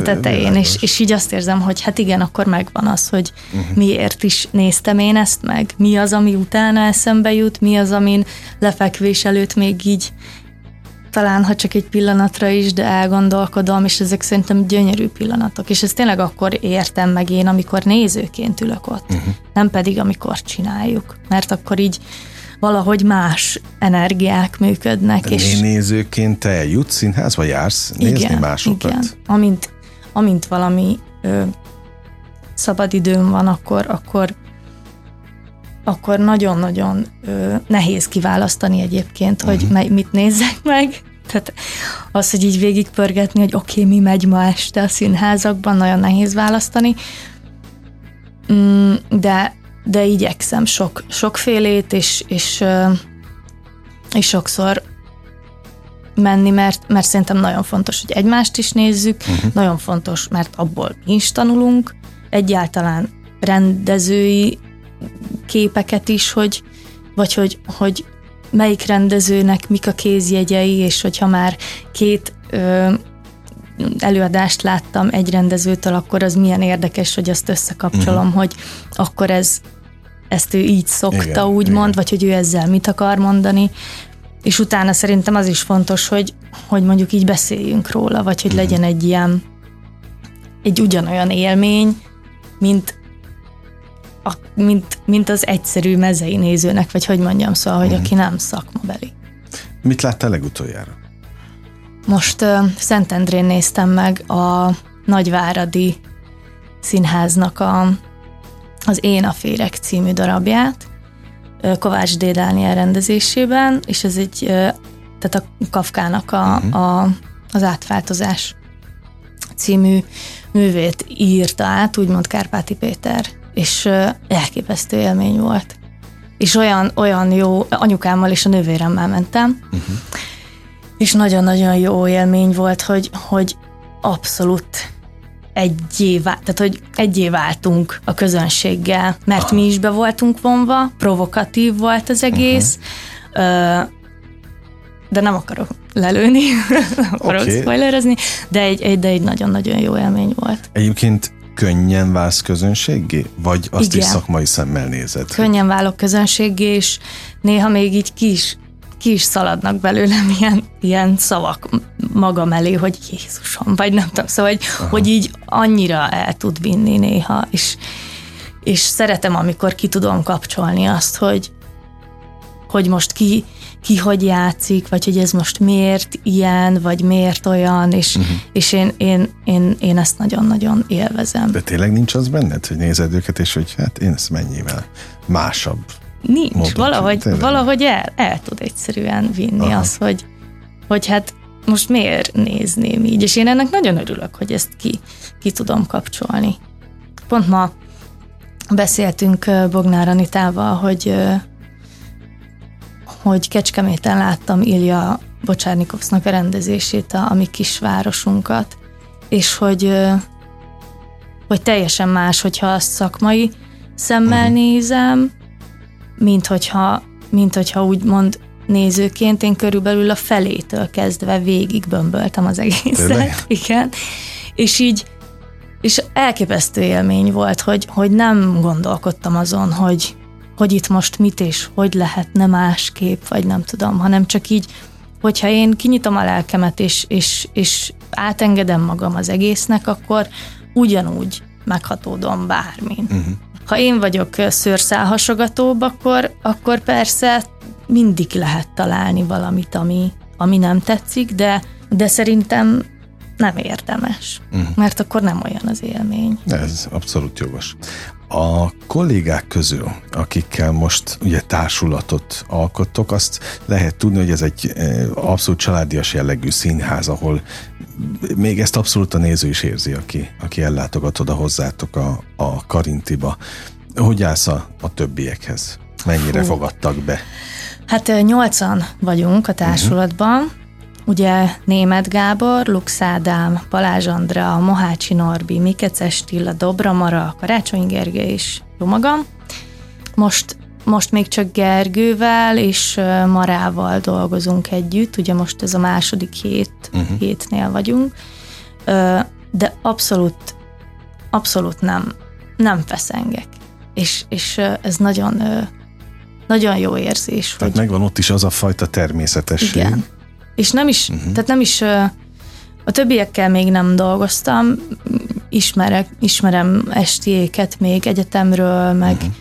tetején, és, és így azt érzem, hogy hát igen, akkor megvan az, hogy uh-huh. miért is néztem én ezt meg, mi az, ami utána eszembe jut, mi az, amin lefekvés előtt még így talán ha csak egy pillanatra is, de elgondolkodom, és ezek szerintem gyönyörű pillanatok, és ezt tényleg akkor értem meg én, amikor nézőként ülök ott, uh-huh. nem pedig amikor csináljuk, mert akkor így valahogy más energiák működnek.
De és nézőként te jutsz színházba, jársz nézni igen, másokat? Igen,
amint, amint valami ö, szabadidőm van, akkor, akkor akkor nagyon-nagyon ö, nehéz kiválasztani egyébként, hogy uh-huh. mit nézzek meg. Tehát az, hogy így végigpörgetni, hogy oké, okay, mi megy ma este a színházakban, nagyon nehéz választani. Mm, de, de igyekszem sok, sokfélét, és, és, és sokszor menni, mert, mert szerintem nagyon fontos, hogy egymást is nézzük, uh-huh. nagyon fontos, mert abból mi is tanulunk, egyáltalán rendezői képeket is, hogy, vagy hogy, hogy melyik rendezőnek mik a kézjegyei, és hogyha már két ö, előadást láttam egy rendezőtől, akkor az milyen érdekes, hogy azt összekapcsolom, uh-huh. hogy akkor ez ezt ő így szokta, úgymond, igen. vagy hogy ő ezzel mit akar mondani, és utána szerintem az is fontos, hogy, hogy mondjuk így beszéljünk róla, vagy hogy uh-huh. legyen egy ilyen egy ugyanolyan élmény, mint a, mint, mint az egyszerű mezei nézőnek, vagy hogy mondjam, szóval, hogy uh-huh. aki nem szakmabeli.
Mit láttál legutoljára?
Most uh, Szentendrén néztem meg a Nagyváradi Színháznak a, az Én a Férek című darabját, Kovács D. Dániel rendezésében, és ez egy tehát a Kafkának a, uh-huh. a, az átváltozás című művét írta át, úgymond Kárpáti Péter, és elképesztő élmény volt. És olyan, olyan jó, anyukámmal és a nővéremmel mentem, uh-huh. És nagyon-nagyon jó élmény volt, hogy, hogy abszolút egyé, tehát hogy egyé váltunk a közönséggel, mert Aha. mi is be voltunk vonva, provokatív volt az egész, uh-huh. de nem akarok lelőni, nem akarok okay. spoilerezni, de egy, egy, de egy nagyon-nagyon jó élmény volt.
Egyébként könnyen válsz közönséggé? Vagy azt Igen. is szakmai szemmel nézed?
Könnyen válok közönséggé, és néha még így ki is, ki is szaladnak belőlem ilyen, ilyen szavak magam elé, hogy Jézusom, vagy nem tudom, szóval, hogy, hogy így annyira el tud vinni néha, és, és szeretem, amikor ki tudom kapcsolni azt, hogy, hogy most ki, ki hogy játszik, vagy hogy ez most miért ilyen, vagy miért olyan, és, uh-huh. és én, én, én, én ezt nagyon-nagyon élvezem.
De tényleg nincs az benned, hogy nézed őket, és hogy hát én ezt mennyivel másabb
Nincs, módon, valahogy, valahogy el, el tud egyszerűen vinni Aha. az, hogy, hogy hát most miért nézném így, és én ennek nagyon örülök, hogy ezt ki, ki tudom kapcsolni. Pont ma beszéltünk Bognár Anitával, hogy hogy Kecskeméten láttam Ilja Bocsárnikovsznak a rendezését, a, a mi kisvárosunkat, és hogy, hogy teljesen más, hogyha azt szakmai szemmel uh-huh. nézem, mint hogyha, mint hogyha úgymond nézőként én körülbelül a felétől kezdve végig bömböltem az egészet. Tényleg? Igen. És így, és elképesztő élmény volt, hogy, hogy nem gondolkodtam azon, hogy, hogy itt most mit és hogy lehetne másképp, vagy nem tudom, hanem csak így, hogyha én kinyitom a lelkemet, és, és, és átengedem magam az egésznek, akkor ugyanúgy meghatódom bármin. Uh-huh. Ha én vagyok szőrszálhasogatóbb, akkor, akkor persze mindig lehet találni valamit, ami, ami nem tetszik, de, de szerintem nem érdemes, uh-huh. mert akkor nem olyan az élmény.
Ez abszolút jogos. A kollégák közül, akikkel most ugye társulatot alkottok, azt lehet tudni, hogy ez egy abszolút családias jellegű színház, ahol még ezt abszolút a néző is érzi, aki, aki ellátogat oda hozzátok a, a Karintiba. Hogy állsz a, a többiekhez? Mennyire Fú. fogadtak be?
Hát nyolcan vagyunk a társulatban, uh-huh. Ugye Német Gábor, Lux Ádám, Balázs Andra, Mohácsi Norbi, Mikeces Tilla, Dobra Mara, Karácsony Gergely és jó magam. Most, most még csak Gergővel és Marával dolgozunk együtt, ugye most ez a második hét, uh-huh. hétnél vagyunk, de abszolút, abszolút nem, nem feszengek. És, és ez nagyon, nagyon jó érzés.
Tehát hogy... megvan ott is az a fajta természetesség.
Igen és nem is, uh-huh. tehát nem is, a többiekkel még nem dolgoztam, ismerek, ismerem estiéket még egyetemről, meg, uh-huh.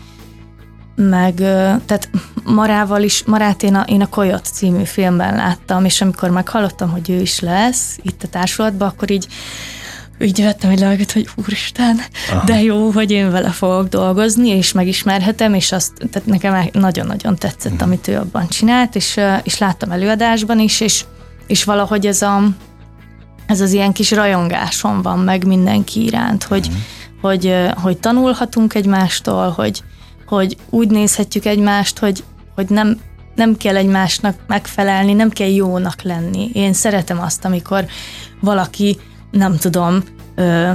Meg tehát Marával is, Marát én a, én a Koyot című filmben láttam, és amikor meghallottam, hogy ő is lesz itt a társulatban, akkor így így vettem egy levegőt, hogy úristen, Aha. de jó, hogy én vele fogok dolgozni, és megismerhetem, és azt, tehát nekem nagyon-nagyon tetszett, uh-huh. amit ő abban csinált, és, és láttam előadásban is, és, és valahogy ez a ez az ilyen kis rajongásom van meg mindenki iránt, hogy, uh-huh. hogy, hogy tanulhatunk egymástól, hogy, hogy úgy nézhetjük egymást, hogy, hogy nem, nem kell egymásnak megfelelni, nem kell jónak lenni. Én szeretem azt, amikor valaki nem tudom, ö,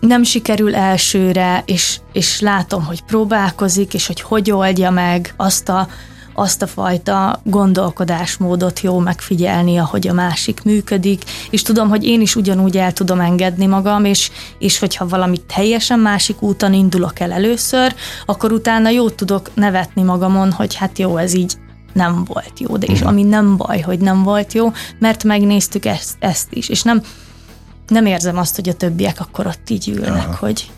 nem sikerül elsőre, és, és látom, hogy próbálkozik, és hogy hogy oldja meg azt a, azt a fajta gondolkodásmódot jó megfigyelni, ahogy a másik működik, és tudom, hogy én is ugyanúgy el tudom engedni magam, és, és hogyha valami teljesen másik úton indulok el először, akkor utána jót tudok nevetni magamon, hogy hát jó, ez így nem volt jó, de és uh-huh. ami nem baj, hogy nem volt jó, mert megnéztük ezt, ezt is, és nem, nem érzem azt, hogy a többiek akkor ott így ülnek, Aha. hogy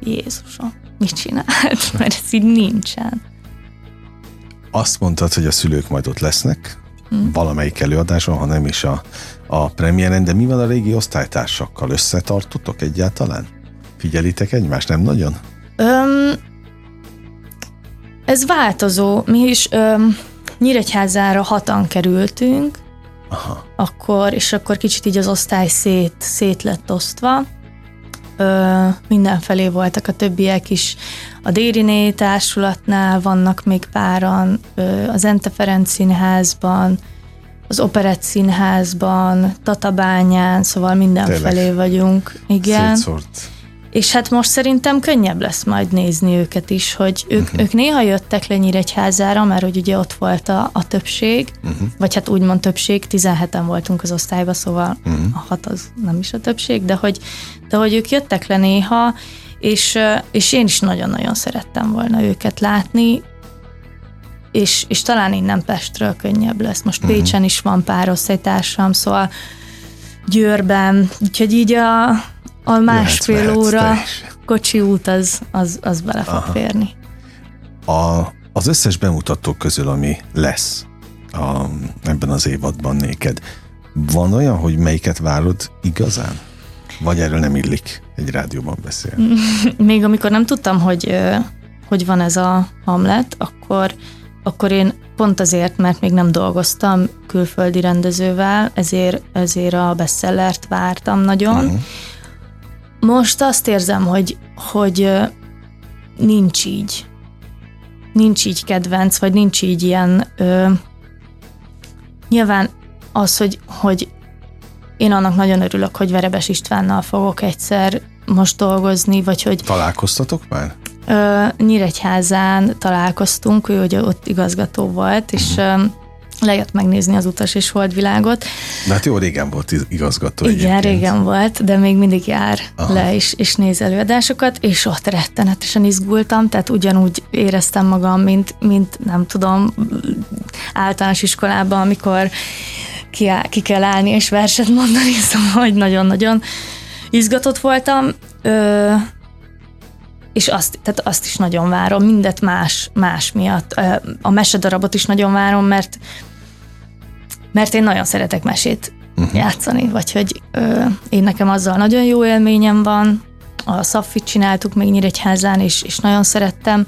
Jézusom, mit csinált, mert ez így nincsen.
Azt mondtad, hogy a szülők majd ott lesznek, hmm. valamelyik előadáson, ha nem is a, a premiéren, de mi van a régi osztálytársakkal? Összetartotok egyáltalán? Figyelitek egymást? Nem nagyon? Öm,
ez változó. Mi is öm, Nyíregyházára hatan kerültünk, Aha. akkor, és akkor kicsit így az osztály szét, szét lett osztva. Ö, mindenfelé voltak a többiek is. A Dériné társulatnál vannak még páran, ö, az Ente Ferenc színházban, az Operett színházban, Tatabányán, szóval mindenfelé Tényleg. vagyunk. Igen.
Szétszórt.
És hát most szerintem könnyebb lesz majd nézni őket is, hogy ők, uh-huh. ők néha jöttek le Nyíregyházára, mert hogy ugye ott volt a, a többség, uh-huh. vagy hát úgymond többség, 17-en voltunk az osztályban, szóval uh-huh. a hat az nem is a többség, de hogy, de hogy ők jöttek le néha, és, és én is nagyon-nagyon szerettem volna őket látni, és, és talán innen Pestről könnyebb lesz. Most uh-huh. Pécsen is van pár osztálytársam, szóval Győrben, úgyhogy így a, a másfél óra kocsi út az, az, az bele fog Aha. férni.
A, az összes bemutató közül, ami lesz a, ebben az évadban néked, van olyan, hogy melyiket várod igazán? Vagy erről nem illik egy rádióban beszélni?
Még amikor nem tudtam, hogy, hogy van ez a Hamlet, akkor, akkor én pont azért, mert még nem dolgoztam külföldi rendezővel, ezért, ezért a bestsellert vártam nagyon, uh-huh. Most azt érzem, hogy, hogy nincs így. Nincs így kedvenc, vagy nincs így ilyen... Ö, nyilván az, hogy, hogy én annak nagyon örülök, hogy Verebes Istvánnal fogok egyszer most dolgozni, vagy hogy...
Találkoztatok már?
Ö, Nyíregyházán találkoztunk, ő ugye ott igazgató volt, és uh-huh lejött megnézni az utas és holdvilágot.
De hát jó, régen volt igazgató
Igen, egyébként. régen volt, de még mindig jár Aha. le is, és néz előadásokat, és ott rettenetesen izgultam, tehát ugyanúgy éreztem magam, mint, mint nem tudom, általános iskolában, amikor ki, ki kell állni és verset mondani, szóval hogy nagyon-nagyon izgatott voltam. Ö, és azt, tehát azt is nagyon várom, mindet más, más miatt. A mesedarabot is nagyon várom, mert mert én nagyon szeretek mesét uh-huh. játszani, vagy hogy ö, én nekem azzal nagyon jó élményem van, a Szaffit csináltuk még Nyíregyházán, és, és nagyon szerettem,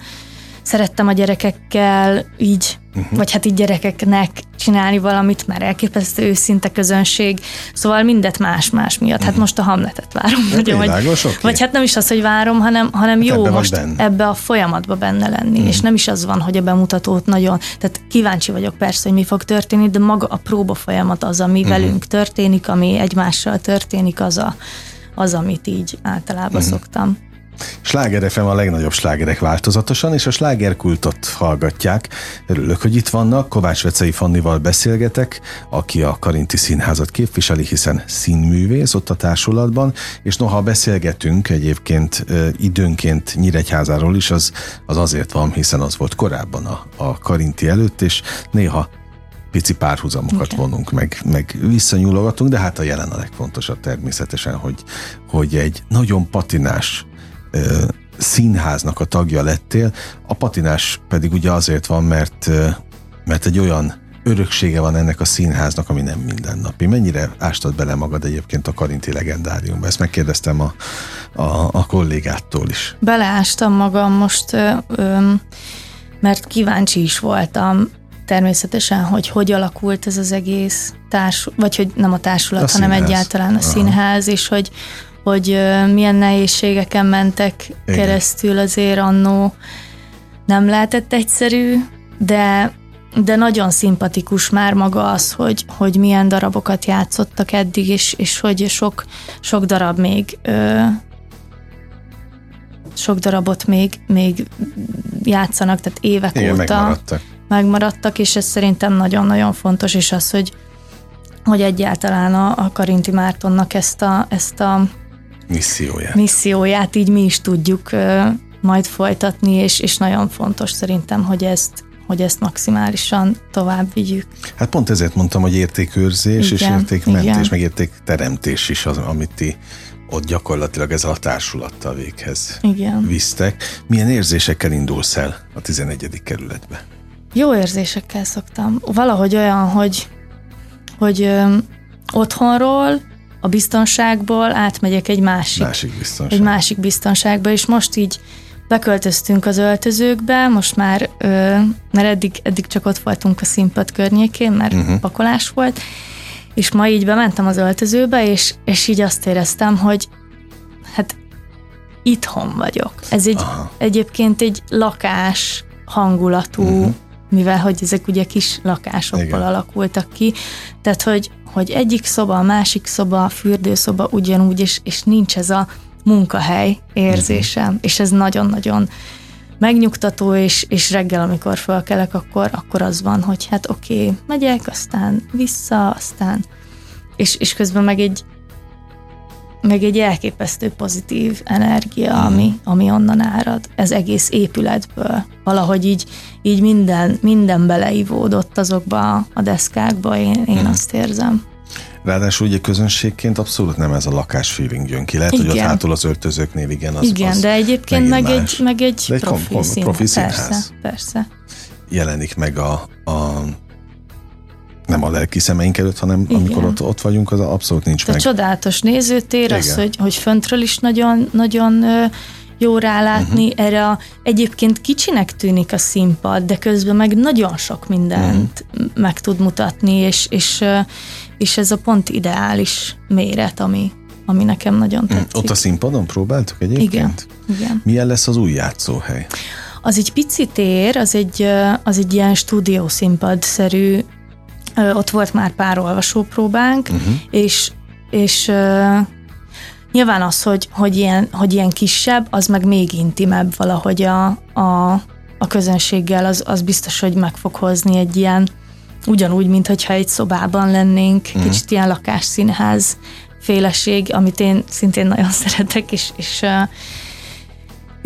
szerettem a gyerekekkel így, uh-huh. vagy hát így gyerekeknek csinálni valamit, mert elképesztő őszinte közönség, szóval mindet más-más miatt. Hát uh-huh. most a Hamletet várom.
Ja, nagyon, világos,
vagy, okay. vagy hát nem is az, hogy várom, hanem, hanem hát jó ebbe most benne. ebbe a folyamatba benne lenni, uh-huh. és nem is az van, hogy a bemutatót nagyon, tehát kíváncsi vagyok persze, hogy mi fog történni, de maga a próba folyamat az, ami uh-huh. velünk történik, ami egymással történik, az a, az, amit így általában uh-huh. szoktam.
Sláger FM a legnagyobb slágerek változatosan, és a slágerkultot hallgatják. Örülök, hogy itt vannak. Kovács Vecei Fannival beszélgetek, aki a Karinti Színházat képviseli, hiszen színművész ott a társulatban, és noha beszélgetünk egyébként időnként Nyíregyházáról is, az, az azért van, hiszen az volt korábban a, a Karinti előtt, és néha pici párhuzamokat Igen. vonunk, meg, meg visszanyúlogatunk, de hát a jelen a legfontosabb természetesen, hogy, hogy egy nagyon patinás színháznak a tagja lettél, a patinás pedig ugye azért van, mert, mert egy olyan öröksége van ennek a színháznak, ami nem mindennapi. Mennyire ástad bele magad egyébként a Karinti legendáriumba? Ezt megkérdeztem a, a, a kollégától is.
Beleástam magam most, ö, ö, mert kíváncsi is voltam természetesen, hogy hogy alakult ez az egész társ, vagy hogy nem a társulat, a hanem színház. egyáltalán a Aha. színház, és hogy, hogy milyen nehézségeken mentek Igen. keresztül azért annó nem lehetett egyszerű, de de nagyon szimpatikus már maga az, hogy, hogy milyen darabokat játszottak eddig, és, és hogy sok, sok darab még ö, sok darabot még, még játszanak, tehát évek Igen, óta megmaradtak. megmaradtak, és ez szerintem nagyon-nagyon fontos, és az, hogy, hogy egyáltalán a, a Karinti Mártonnak ezt a, ezt a
misszióját.
misszióját így mi is tudjuk majd folytatni, és, és nagyon fontos szerintem, hogy ezt, hogy ezt maximálisan tovább vigyük.
Hát pont ezért mondtam, hogy értékőrzés igen, és értékmentés, igen. meg értékteremtés is az, amit ti ott gyakorlatilag ezzel a társulattal véghez
igen.
visztek. Milyen érzésekkel indulsz el a 11. kerületbe?
Jó érzésekkel szoktam. Valahogy olyan, hogy, hogy ö, otthonról a biztonságból átmegyek egy másik,
másik biztonság.
egy másik biztonságba, és most így beköltöztünk az öltözőkbe, most már, ö, mert eddig, eddig csak ott voltunk a színpad környékén, mert uh-huh. pakolás volt, És ma így bementem az öltözőbe, és, és így azt éreztem, hogy hát itthon vagyok. Ez egy Aha. egyébként egy lakás hangulatú, uh-huh. mivel hogy ezek ugye kis lakásokból Igen. alakultak ki, tehát hogy, hogy egyik szoba, a másik szoba, a fürdőszoba ugyanúgy, és, és nincs ez a munkahely érzésem, uh-huh. és ez nagyon-nagyon megnyugtató, és, és reggel, amikor felkelek, akkor, akkor az van, hogy hát oké, okay, megyek, aztán vissza, aztán és, és közben meg egy meg egy elképesztő pozitív energia, mm. ami, ami onnan árad. Ez egész épületből. Valahogy így, így minden, minden beleivódott azokba a deszkákba, én, én mm. azt érzem.
Ráadásul ugye közönségként abszolút nem ez a lakás feeling jön ki. Lehet, igen. hogy ott hátul az öltözőknél igen, az
Igen,
az
de egyébként meg egy, meg egy
de egy profi, kom, szín, profi színház.
Persze, persze.
Jelenik meg a, a nem a lelki szemeink előtt, hanem Igen. amikor ott, ott vagyunk, az abszolút nincs
De
meg.
csodálatos nézőtér, Igen. az, hogy, hogy föntről is nagyon, nagyon jó rálátni, uh-huh. erre a, egyébként kicsinek tűnik a színpad, de közben meg nagyon sok mindent uh-huh. meg tud mutatni, és, és, és ez a pont ideális méret, ami, ami nekem nagyon mhm. tetszik.
Ott a színpadon próbáltuk egyébként?
Igen. Igen.
Milyen lesz az új játszóhely?
Az egy pici tér, az egy, az egy ilyen stúdiószínpad-szerű, ott volt már pár olvasópróbánk, uh-huh. és, és Nyilván az, hogy, hogy, ilyen, hogy ilyen kisebb, az meg még intimebb valahogy a, a, a közönséggel, az, az biztos, hogy meg fog hozni egy ilyen, ugyanúgy, mintha egy szobában lennénk, mm. kicsit ilyen lakásszínház féleség, amit én szintén nagyon szeretek, és, és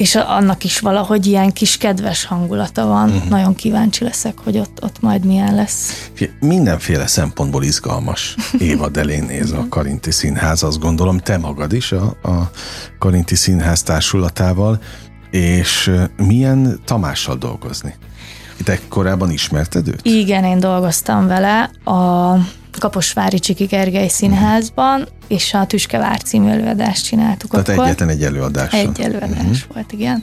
és annak is valahogy ilyen kis kedves hangulata van. Uh-huh. Nagyon kíváncsi leszek, hogy ott, ott majd milyen lesz.
Mindenféle szempontból izgalmas évad elé néz a Karinti Színház, azt gondolom, te magad is a, a Karinti Színház társulatával, és milyen Tamással dolgozni? Te korábban ismerted őt?
Igen, én dolgoztam vele a Kaposvári Csiki Gergely Színházban, és a Tüskevár című előadást csináltuk
Tehát
akkor.
egyetlen egy előadás.
Egy előadás uh-huh. volt, igen.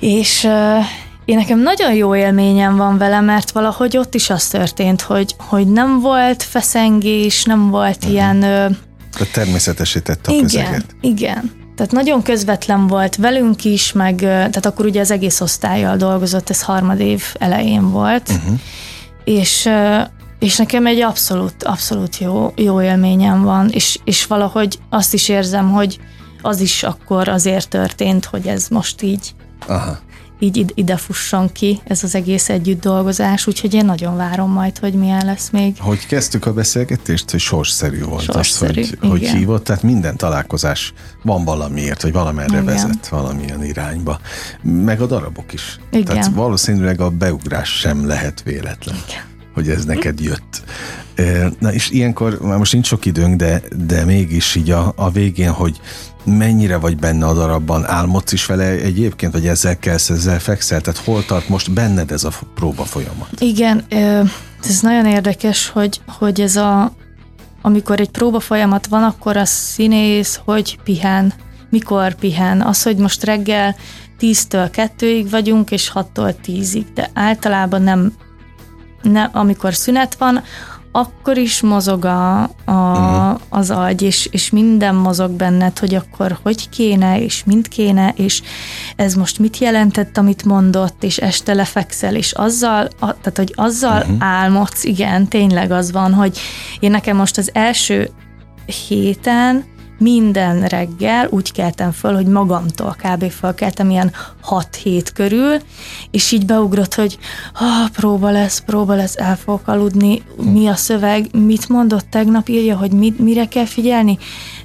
És uh, én nekem nagyon jó élményem van vele, mert valahogy ott is az történt, hogy, hogy nem volt feszengés, nem volt uh-huh. ilyen... Uh,
Tehát természetesített a
igen,
közeget.
Igen, tehát nagyon közvetlen volt velünk is, meg tehát akkor ugye az egész osztályjal dolgozott, ez harmadév elején volt, uh-huh. és és nekem egy abszolút, abszolút jó, jó élményem van, és, és valahogy azt is érzem, hogy az is akkor azért történt, hogy ez most így Aha. így ide fusson ki, ez az egész együtt dolgozás, úgyhogy én nagyon várom majd, hogy milyen lesz még.
Hogy kezdtük a beszélgetést, hogy sorsszerű volt sorsszerű, az, hogy, hogy hívott, tehát minden találkozás van valamiért, hogy valamerre igen. vezet, valamilyen irányba. Meg a darabok is. Igen. Tehát valószínűleg a beugrás sem lehet véletlen. Igen hogy ez neked jött. Na és ilyenkor, már most nincs sok időnk, de, de mégis így a, a végén, hogy mennyire vagy benne a darabban, álmodsz is vele egyébként, vagy ezzel kelsz, ezzel fekszel, tehát hol tart most benned ez a próba folyamat?
Igen, ez nagyon érdekes, hogy, hogy ez a, amikor egy próba folyamat van, akkor a színész hogy pihen, mikor pihen, az, hogy most reggel 10-től 2-ig vagyunk, és 6-tól 10-ig, de általában nem ne, amikor szünet van, akkor is mozog a, a, uh-huh. az agy, és, és minden mozog benned, hogy akkor hogy kéne, és mint kéne, és ez most mit jelentett, amit mondott, és este lefekszel, és azzal, a, tehát hogy azzal uh-huh. álmodsz, igen, tényleg az van, hogy én nekem most az első héten minden reggel úgy keltem föl, hogy magamtól kb. fölkeltem ilyen 6-7 körül, és így beugrott, hogy ah, próba lesz, próba lesz, el fogok aludni, mi a szöveg, mit mondott tegnap, írja, hogy mit, mire kell figyelni,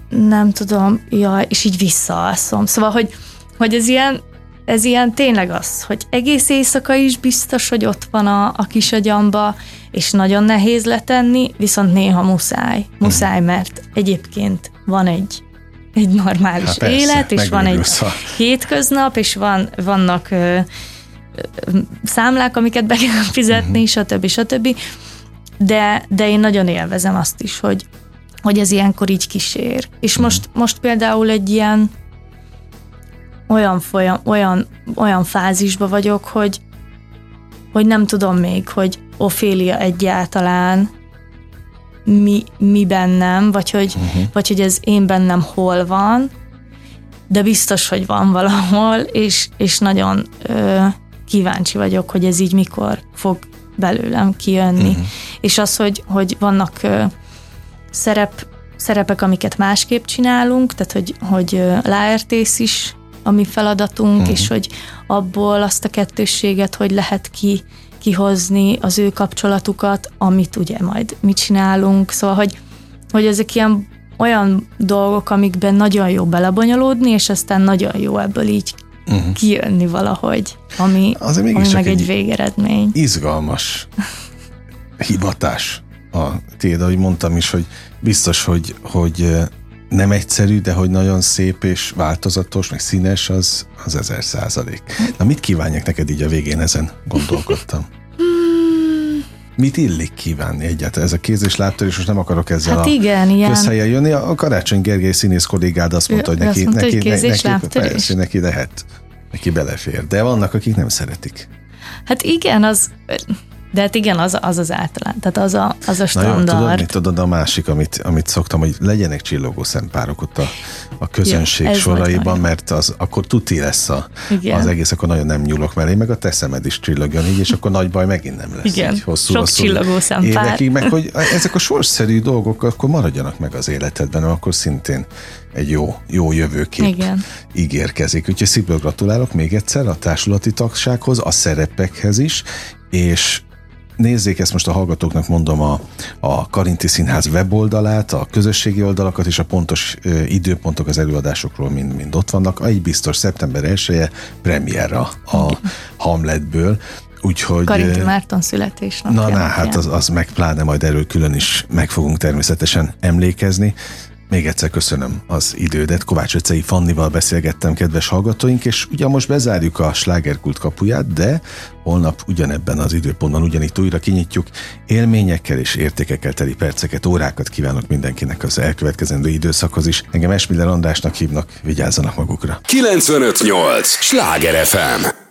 nem tudom, ja, és így visszaalszom. Szóval, hogy, hogy ez ilyen, ez ilyen tényleg az, hogy egész éjszaka is biztos, hogy ott van a, a kis agyamba, és nagyon nehéz letenni, viszont néha muszáj. Muszáj, mert egyébként van egy egy normális Há, persze, élet, és van egy a... hétköznap, és van, vannak ö, ö, számlák, amiket be kell fizetni, uh-huh. stb. stb. De, de én nagyon élvezem azt is, hogy, hogy ez ilyenkor így kísér. És uh-huh. most, most például egy ilyen olyan, folyam, olyan, olyan fázisba vagyok, hogy, hogy nem tudom még, hogy Ofélia egyáltalán mi, mi bennem, vagy hogy, uh-huh. vagy hogy ez én bennem hol van, de biztos, hogy van valahol, és, és nagyon ö, kíváncsi vagyok, hogy ez így mikor fog belőlem kijönni. Uh-huh. És az, hogy, hogy vannak ö, szerep, szerepek, amiket másképp csinálunk, tehát hogy, hogy Laertész is a mi feladatunk, uh-huh. és hogy abból azt a kettősséget, hogy lehet ki kihozni az ő kapcsolatukat, amit ugye majd mi csinálunk, szóval, hogy, hogy ezek ilyen olyan dolgok, amikben nagyon jó belebonyolódni, és aztán nagyon jó ebből így uh-huh. kijönni valahogy, ami, ami meg egy, egy végeredmény.
Izgalmas hivatás a tiéd, ahogy mondtam is, hogy biztos, hogy, hogy nem egyszerű, de hogy nagyon szép és változatos, meg színes, az, az ezer százalék. Na mit kívánjak neked így a végén, ezen gondolkodtam. Mit illik kívánni egyáltalán? Ez a kéz és lábtör, és most nem akarok ezzel hát igen, a közhelyen jönni. A Karácsony Gergely színész kollégád azt mondta, hogy neki, mondta, neki, hogy neki, neki, persze, neki lehet, neki belefér. De vannak, akik nem szeretik.
Hát igen, az de hát igen, az az, az általán, tehát az a, az a standard. Na jó, tudod,
mit tudod a másik, amit, amit szoktam, hogy legyenek csillogó szempárok ott a, a közönség ja, soraiban, mert az akkor tuti lesz a, az egész, akkor nagyon nem nyúlok mellé, meg a te szemed is csillogjon így, és akkor nagy baj megint nem lesz.
Igen, így hosszú, sok hosszú csillogó szempár. Évekig,
meg hogy ezek a sorszerű dolgok akkor maradjanak meg az életedben, akkor szintén egy jó, jó jövőkép Igen. ígérkezik. Úgyhogy szívből gratulálok még egyszer a társulati tagsághoz, a szerepekhez is, és Nézzék ezt most a hallgatóknak mondom a, a Karinti Színház weboldalát, a közösségi oldalakat és a pontos ö, időpontok az előadásokról mind, mind ott vannak. Egy biztos szeptember 1 premierra a Hamletből. Úgyhogy,
Karinti Márton születésnapja.
Na, na, hát az, az meg pláne majd erről külön is meg fogunk természetesen emlékezni. Még egyszer köszönöm az idődet. Kovács Öcei Fannival beszélgettem, kedves hallgatóink, és ugye most bezárjuk a slágerkult kapuját, de holnap ugyanebben az időpontban ugyanitt újra kinyitjuk. Élményekkel és értékekkel teli perceket, órákat kívánok mindenkinek az elkövetkezendő időszakhoz is. Engem Esmiller Andrásnak hívnak, vigyázzanak magukra.
958! Sláger FM!